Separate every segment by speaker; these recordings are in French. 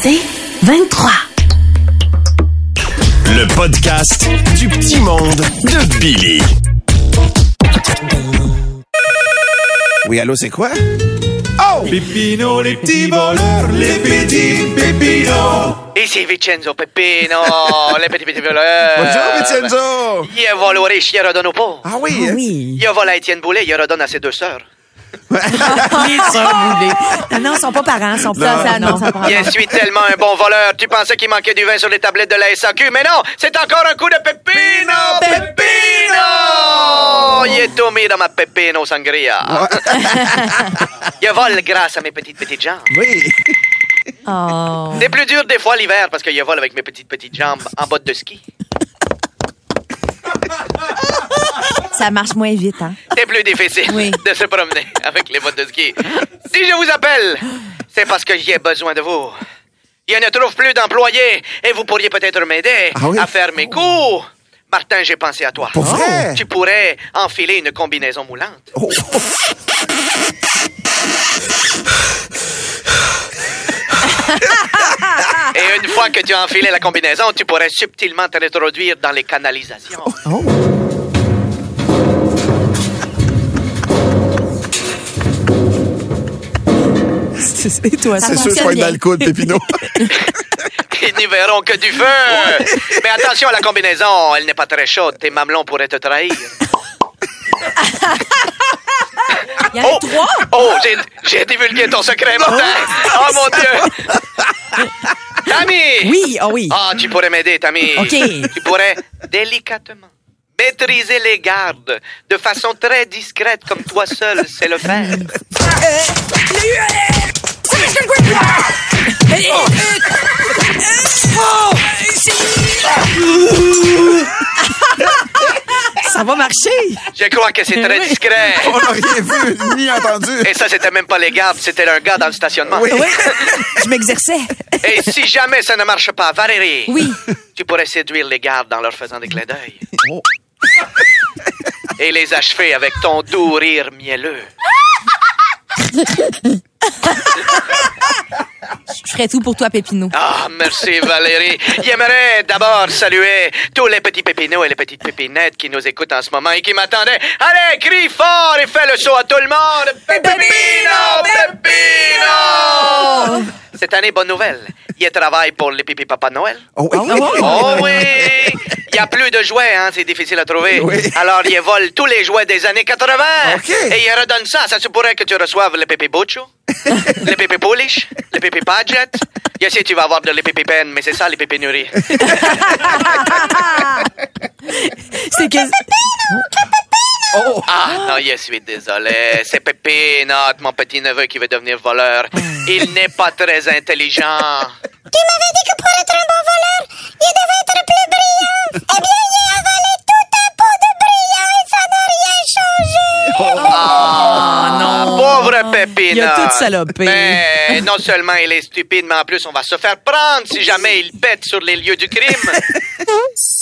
Speaker 1: C'est 23.
Speaker 2: Le podcast du petit monde de Billy.
Speaker 3: Oui, allô, c'est quoi? Oh!
Speaker 4: Pépino, les petits voleurs, les petits pépinos.
Speaker 5: Ici Vincenzo Peppino, le petit petit voleur.
Speaker 3: Bonjour, Vincenzo!
Speaker 5: Io volo riche, io redonne pas.
Speaker 3: Ah oui?
Speaker 1: Oui.
Speaker 5: Io vole à Étienne Boulay, io redonne à ses deux sœurs.
Speaker 1: Ah non, ils sont pas parents, ils sont pas. Ça, non,
Speaker 5: Je suis tellement un bon voleur. Tu pensais qu'il manquait du vin sur les tablettes de la SAQ, mais non, c'est encore un coup de Peppino! Peppino! Il est tombé dans ma Peppino Sangria. Je vole grâce à mes petites petites jambes.
Speaker 3: Oui.
Speaker 1: Oh.
Speaker 5: C'est plus dur des fois l'hiver parce que je vole avec mes petites petites jambes en bottes de ski.
Speaker 1: Ça marche moins vite, hein?
Speaker 5: C'est plus difficile
Speaker 1: Oui.
Speaker 5: de se promener avec les bottes de ski. Si je vous appelle, c'est parce que j'ai besoin de vous. Je ne trouve plus d'employés et vous pourriez peut-être m'aider
Speaker 3: Ah oui?
Speaker 5: à faire mes cours. Martin, j'ai pensé à toi.
Speaker 3: Pour vrai?
Speaker 5: Tu pourrais enfiler une combinaison moulante.
Speaker 3: Oh.
Speaker 5: Et une fois que tu as enfilé la combinaison, tu pourrais subtilement te réintroduire dans les canalisations.
Speaker 3: Oh.
Speaker 1: C'est toi,
Speaker 3: C'est sûr, soin d'alcool, Pépino.
Speaker 5: Ils n'y verront que du feu. Mais attention à la combinaison, elle n'est pas très chaude. Tes mamelons pourraient te trahir.
Speaker 1: Il y en a trois.
Speaker 5: Oh, j'ai, j'ai divulgué ton secret, Martin. Oh mon Dieu. Tammy.
Speaker 1: Oui, oh oui.
Speaker 5: Ah, tu pourrais m'aider, Tammy.
Speaker 1: OK.
Speaker 5: Tu pourrais délicatement maîtriser les gardes de façon très discrète, comme toi seul sais le faire.
Speaker 1: Ça va marcher?
Speaker 5: Je crois que c'est très discret.
Speaker 3: On n'a rien vu ni entendu.
Speaker 5: Et ça, c'était même pas les gardes, c'était un gars dans le stationnement.
Speaker 3: Oui.
Speaker 1: Oui. Je m'exerçais.
Speaker 5: Et si jamais ça ne marche pas, Valérie,
Speaker 1: Oui.
Speaker 5: tu pourrais séduire les gardes en leur faisant des clins d'œil.
Speaker 3: Oh.
Speaker 5: Et les achever avec ton doux rire mielleux.
Speaker 1: Je ferais tout pour toi, Pépino.
Speaker 5: Ah, merci Valérie. J'aimerais d'abord saluer tous les petits pépinos et les petites pépinettes qui nous écoutent en ce moment et qui m'attendaient. Allez, crie fort et fais le saut à tout le monde. Pépino, Pépino! Cette année, bonne nouvelle. Il travaille pour les pipi Papa Noël.
Speaker 3: Oh, oui?
Speaker 5: Oh oui! Il n'y a plus de jouets, hein, c'est difficile à trouver.
Speaker 3: Oui.
Speaker 5: Alors, il vole tous les jouets des années 80.
Speaker 3: OK.
Speaker 5: Et il redonne ça. Ça se pourrait que tu reçoives le pépé Buccio, le pépé Polish, le pépé Padgett. Je sais, tu vas avoir de les pépé Pen, mais c'est ça, les pépé Nurie.
Speaker 1: C'est que.
Speaker 3: Oh.
Speaker 5: Ah, non, je suis désolé. C'est Pépinote, mon petit neveu qui veut devenir voleur. Il n'est pas très intelligent.
Speaker 6: Tu m'avais dit que pour être un bon voleur, il devait être plus brillant. Eh bien, il a avalé tout un pot de brillant et ça n'a rien changé.
Speaker 5: Ah, non. Pauvre Pépinote.
Speaker 1: Il a tout salopé.
Speaker 5: Mais non seulement il est stupide, mais en plus, on va se faire prendre si jamais il pète sur les lieux du crime.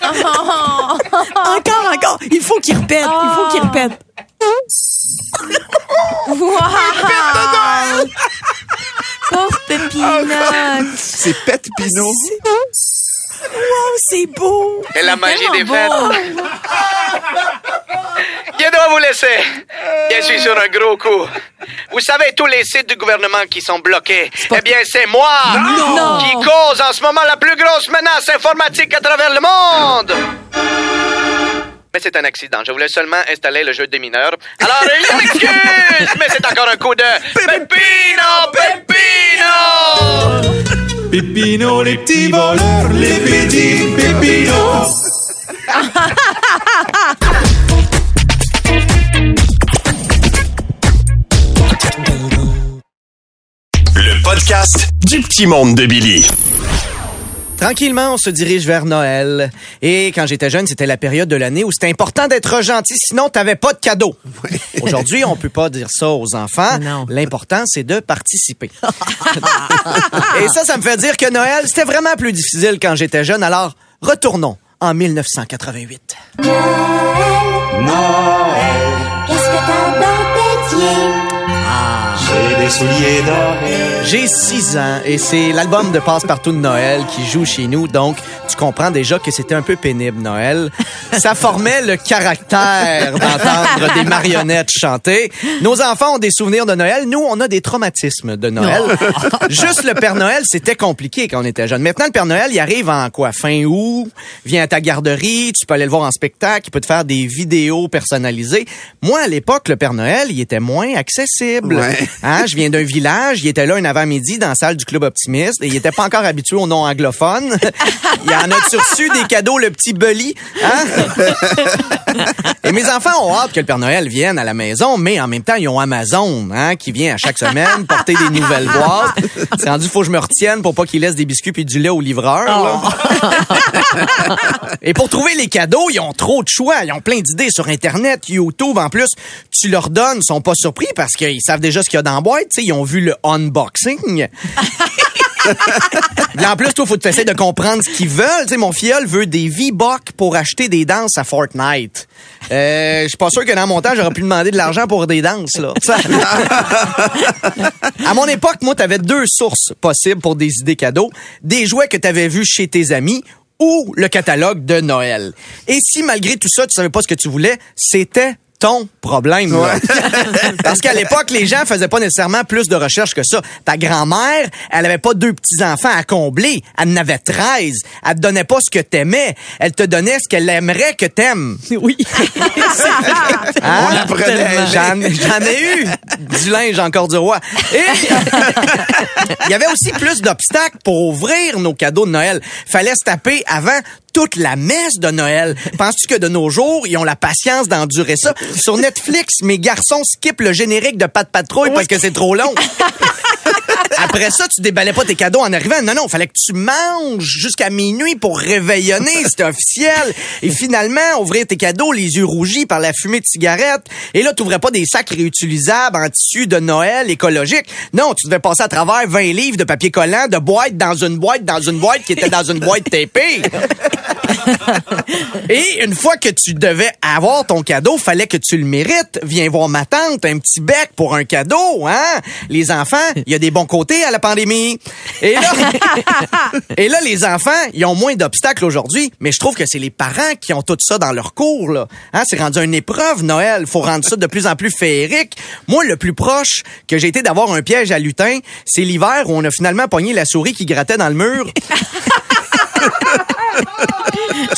Speaker 1: Encore, encore. Il faut qu'il répète. Il faut qu'il répète. Wow! Pauvre Pépinote.
Speaker 3: C'est Pet Pinot.
Speaker 1: Wow, c'est beau.
Speaker 5: C'est la magie des fêtes. Je dois vous laisser. Je suis sur un gros coup. Vous savez, tous les sites du gouvernement qui sont bloqués, eh bien, c'est moi
Speaker 1: Non.
Speaker 5: qui cause en ce moment la plus grosse menace informatique à travers le monde. Mais c'est un accident. Je voulais seulement installer le jeu des mineurs. Alors, je m'excuse, mais c'est encore un coup de Pépino, Pépino!
Speaker 4: Pépino, les petits voleurs, les petits pépinos.
Speaker 2: Podcast du petit monde de Billy.
Speaker 7: Tranquillement, on se dirige vers Noël. Et quand j'étais jeune, c'était la période de l'année où c'était important d'être gentil, sinon t'avais pas de cadeau. Aujourd'hui, on peut pas dire ça aux enfants.
Speaker 1: Non.
Speaker 7: L'important, c'est de participer. Et ça, ça me fait dire que Noël, c'était vraiment plus difficile quand j'étais jeune. Alors, retournons en 1988.
Speaker 6: Qu'est-ce que t'as dans tes pieds?
Speaker 4: J'ai des des souliers dorés.
Speaker 5: J'ai 6 ans et c'est l'album de Passe-Partout de Noël qui joue chez nous, donc tu comprends déjà que c'était un peu pénible Noël. Ça formait le caractère d'entendre des marionnettes chanter. Nos enfants ont des souvenirs de Noël, nous on a des traumatismes de Noël. Juste le Père Noël, c'était compliqué quand on était jeune. Maintenant le Père Noël, il arrive en quoi? Fin août, vient à ta garderie, tu peux aller le voir en spectacle, il peut te faire des vidéos personnalisées. Moi à l'époque, le Père Noël, il était moins accessible.
Speaker 3: Ouais.
Speaker 5: Hein, je viens d'un village, il était là un avant-midi dans la salle du Club Optimiste et il était pas encore habitué au nom anglophone. il en a reçu des cadeaux, le petit Bully. Hein? et mes enfants ont hâte que le Père Noël vienne à la maison, mais en même temps, ils ont Amazon hein, qui vient à chaque semaine porter des nouvelles boîtes. C'est rendu, faut que je me retienne pour pas qu'il laisse des biscuits puis du lait au livreur. là. Et pour trouver les cadeaux, ils ont trop de choix. Ils ont plein d'idées sur Internet, YouTube. En plus, tu leur donnes, ils sont pas surpris parce qu'ils savent déjà ce qu'il y a dans la boîte. Tu sais, ils ont vu le unboxing. En plus, toi, faut que tu essaies de comprendre ce qu'ils veulent. Mon filleul veut des V-Bucks pour acheter des danses à Fortnite. Euh, je suis pas sûr que dans mon temps, j'aurais pu demander de l'argent pour des danses, là. À mon époque, moi, t'avais deux sources possibles pour des idées cadeaux. Des jouets que t'avais vus chez tes amis ou le catalogue de Noël. Et si, malgré tout ça, tu savais pas ce que tu voulais, c'était ton problème. là. Parce qu'à l'époque, les gens faisaient pas nécessairement plus de recherches que ça. Ta grand-mère, elle avait pas deux petits-enfants à combler. Elle en avait 13. Elle te donnait pas ce que t'aimais. Elle te donnait ce qu'elle aimerait que t'aimes.
Speaker 1: Oui.
Speaker 5: Hein?
Speaker 3: On apprenait.
Speaker 5: J'en, j'en ai eu du linge encore du roi. Et il y avait aussi plus d'obstacles pour ouvrir nos cadeaux de Noël. Fallait se taper avant toute la messe de Noël. Penses-tu que de nos jours, ils ont la patience d'endurer ça? Sur Netflix, mes garçons skippent le générique de Pat Patrouille parce que c'est trop long. Après ça, tu déballais pas tes cadeaux en arrivant. Non, non, fallait que tu manges jusqu'à minuit pour réveillonner. C'était officiel. Et finalement, ouvrir tes cadeaux, les yeux rougis par la fumée de cigarette. Et là, tu ouvrais pas des sacs réutilisables en tissu de Noël écologique. Non, tu devais passer à travers 20 livres de papier collant, de boîte dans une boîte, dans une boîte qui était dans une boîte tapée. Et une fois que tu devais avoir ton cadeau, fallait que tu le mérites. Viens voir ma tante, un petit bec pour un cadeau, hein? Les enfants, il y a des bons côtés à la pandémie. Et là, et là, les enfants, ils ont moins d'obstacles aujourd'hui, mais je trouve que c'est les parents qui ont tout ça dans leur cours, là. Hein? C'est rendu une épreuve, Noël. Faut rendre ça de plus en plus féerique. Moi, le plus proche que j'ai été d'avoir un piège à lutin, c'est l'hiver où on a finalement pogné la souris qui grattait dans le mur.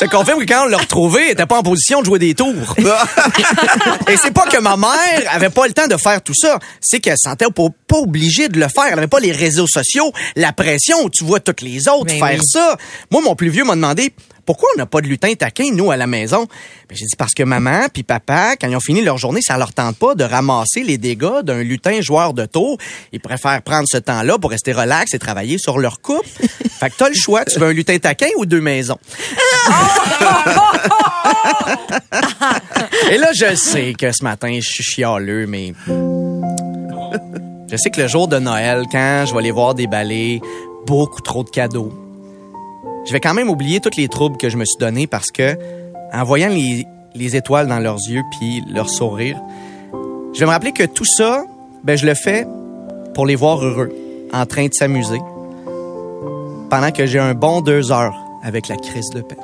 Speaker 5: Ça confirme que quand on l'a retrouvé, elle était pas en position de jouer des tours. Et c'est pas que ma mère avait pas le temps de faire tout ça, c'est qu'elle se sentait pas, pas obligée de le faire. Elle avait pas les réseaux sociaux, la pression où tu vois toutes les autres
Speaker 1: Ben
Speaker 5: faire
Speaker 1: oui.
Speaker 5: ça. Moi, mon plus vieux m'a demandé pourquoi on n'a pas de lutin taquin, nous, à la maison? Ben, j'ai dit parce que maman puis papa, quand ils ont fini leur journée, ça leur tente pas de ramasser les dégâts d'un lutin joueur de tour. Ils préfèrent prendre ce temps-là pour rester relax et travailler sur leur couple. fait que t'as le choix. Tu veux un lutin taquin ou deux maisons? Et là, je sais que ce matin, je suis chialeux, mais... Je sais que le jour de Noël, quand je vais aller voir déballer beaucoup trop de cadeaux, je vais quand même oublier tous les troubles que je me suis donnés parce que, en voyant les, les étoiles dans leurs yeux puis leur sourire, je vais me rappeler que tout ça, ben, je le fais pour les voir heureux, en train de s'amuser, pendant que j'ai un bon deux heures avec la crise de paix.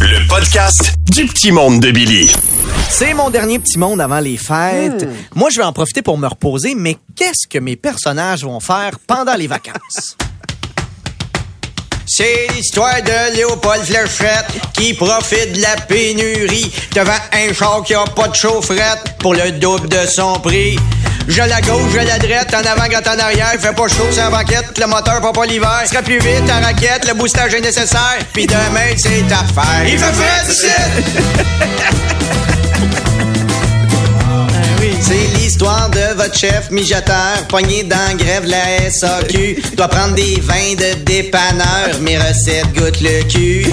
Speaker 2: Le podcast du petit monde de Billy.
Speaker 5: C'est mon dernier petit monde avant les fêtes. Moi, je vais en profiter pour me reposer, mais qu'est-ce que mes personnages vont faire pendant les vacances? C'est l'histoire de Léopold Fléchette qui profite de la pénurie devant un char qui a pas de chaufferette pour le double de son prix. Je la gauche, je la droite, en avant, quand en arrière, fait pas chaud sans banquette, le moteur prend pas l'hiver, sera plus vite en raquette, le boostage est nécessaire, puis demain c'est affaire. Il fait frais ici! C'est l'histoire de votre chef mijoteur, pogné dans grève la SAQ. Doit prendre des vins de dépanneur, mes recettes goûtent le cul.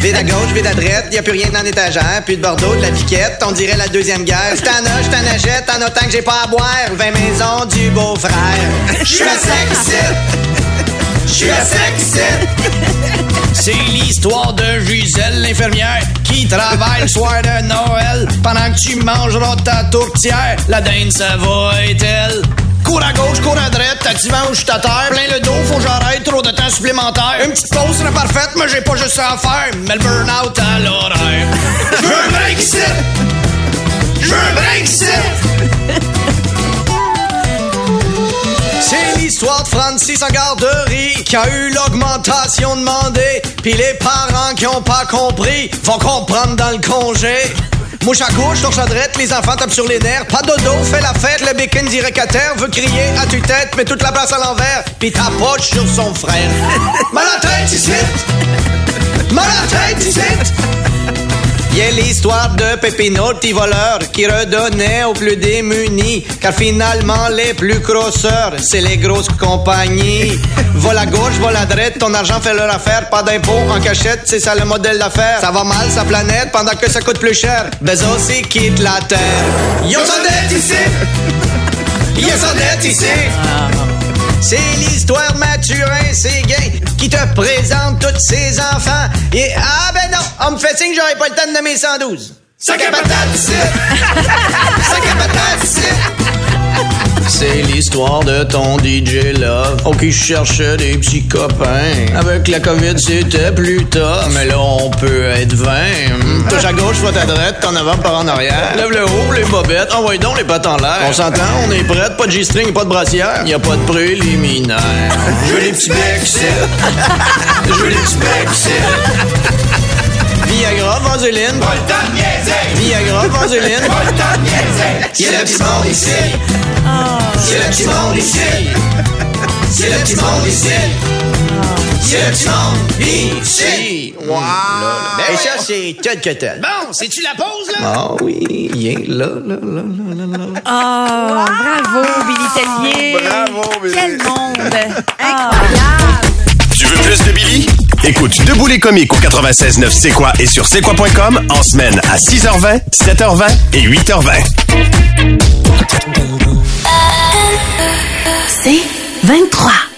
Speaker 5: Vide à gauche, vide à droite, y a plus rien dans l'étagère, plus de Bordeaux, de la piquette, on dirait la deuxième guerre. J't'en as, j't'en achète, en autant que j'ai pas à boire. 20 maisons du beau-frère. J'suis à 5 ici. Je. C'est l'histoire de Gisèle, l'infirmière, qui travaille le soir de Noël. Pendant que tu mangeras ta tourtière, la dinde, ça va être elle. Cours à gauche, cours à droite, t'as dimanche, ta terre. Plein le dos, faut que j'arrête, trop de temps supplémentaire. Une petite pause serait parfaite, mais j'ai pas juste ça à faire. Mais le burn-out à l'horaire. Je veux un break! Je veux un l'histoire de Francis en garderie qui a eu l'augmentation demandée. Puis les parents qui ont pas compris vont comprendre dans le congé. Mouche à gauche, torche à droite, les enfants tapent sur les nerfs. Pas dodo, fait la fête, le béquin direct à terre. Veut crier à tue-tête, mais toute la place à l'envers. Puis tapoche sur son frère. Mal à tête ici! Mal à la tête ici! Il y a l'histoire de Pépino, le petit voleur, qui redonnait aux plus démunis. Car finalement, les plus grosseurs, c'est les grosses compagnies. Vol à gauche, vol à droite, ton argent fait leur affaire. Pas d'impôt en cachette, c'est ça le modèle d'affaires. Ça va mal, sa planète, pendant que ça coûte plus cher. Bezos, il quitte la Terre. Yo, sa dette ici! Yo, sa dette ici! C'est l'histoire Mathurin Séguin qui te présente tous ses enfants. Et ah ben non, on me fait signe que j'aurais pas le temps de nommer 112. Sac à patate! Sac à patate! C'est l'histoire de ton DJ Love. Oh, qui cherchait des petits copains. Avec la COVID, c'était plus tough. Mais là, on peut être 20. Mm. Touche à gauche, soit à droite, en avant, par en arrière. Lève le haut, les bobettes. Envoie donc les pattes en l'air. On s'entend, on est prête. Pas de G-string, pas de brassière. Y a pas de préliminaire. Je veux les petits becs. Je veux les petits becs. Viagra, vaseline. Viagra, vaseline. C'est le petit monde ici. C'est le petit monde ici. C'est le petit monde ici. C'est le petit monde ici. Wow. Et ça, c'est tel que tel.
Speaker 8: Bon, c'est-tu la pause, là?
Speaker 5: Ah oui, viens là, là, là, là, là, là.
Speaker 1: Ah, bravo, Billy Tellier.
Speaker 3: Bravo, Billy.
Speaker 1: Quel monde. Incroyable.
Speaker 2: Tu veux plus de Billy? Écoute Debout les comiques au 96.9 C'est quoi et sur c'est quoi.com en semaine à 6h20, 7h20 et 8h20.
Speaker 9: C'est 23.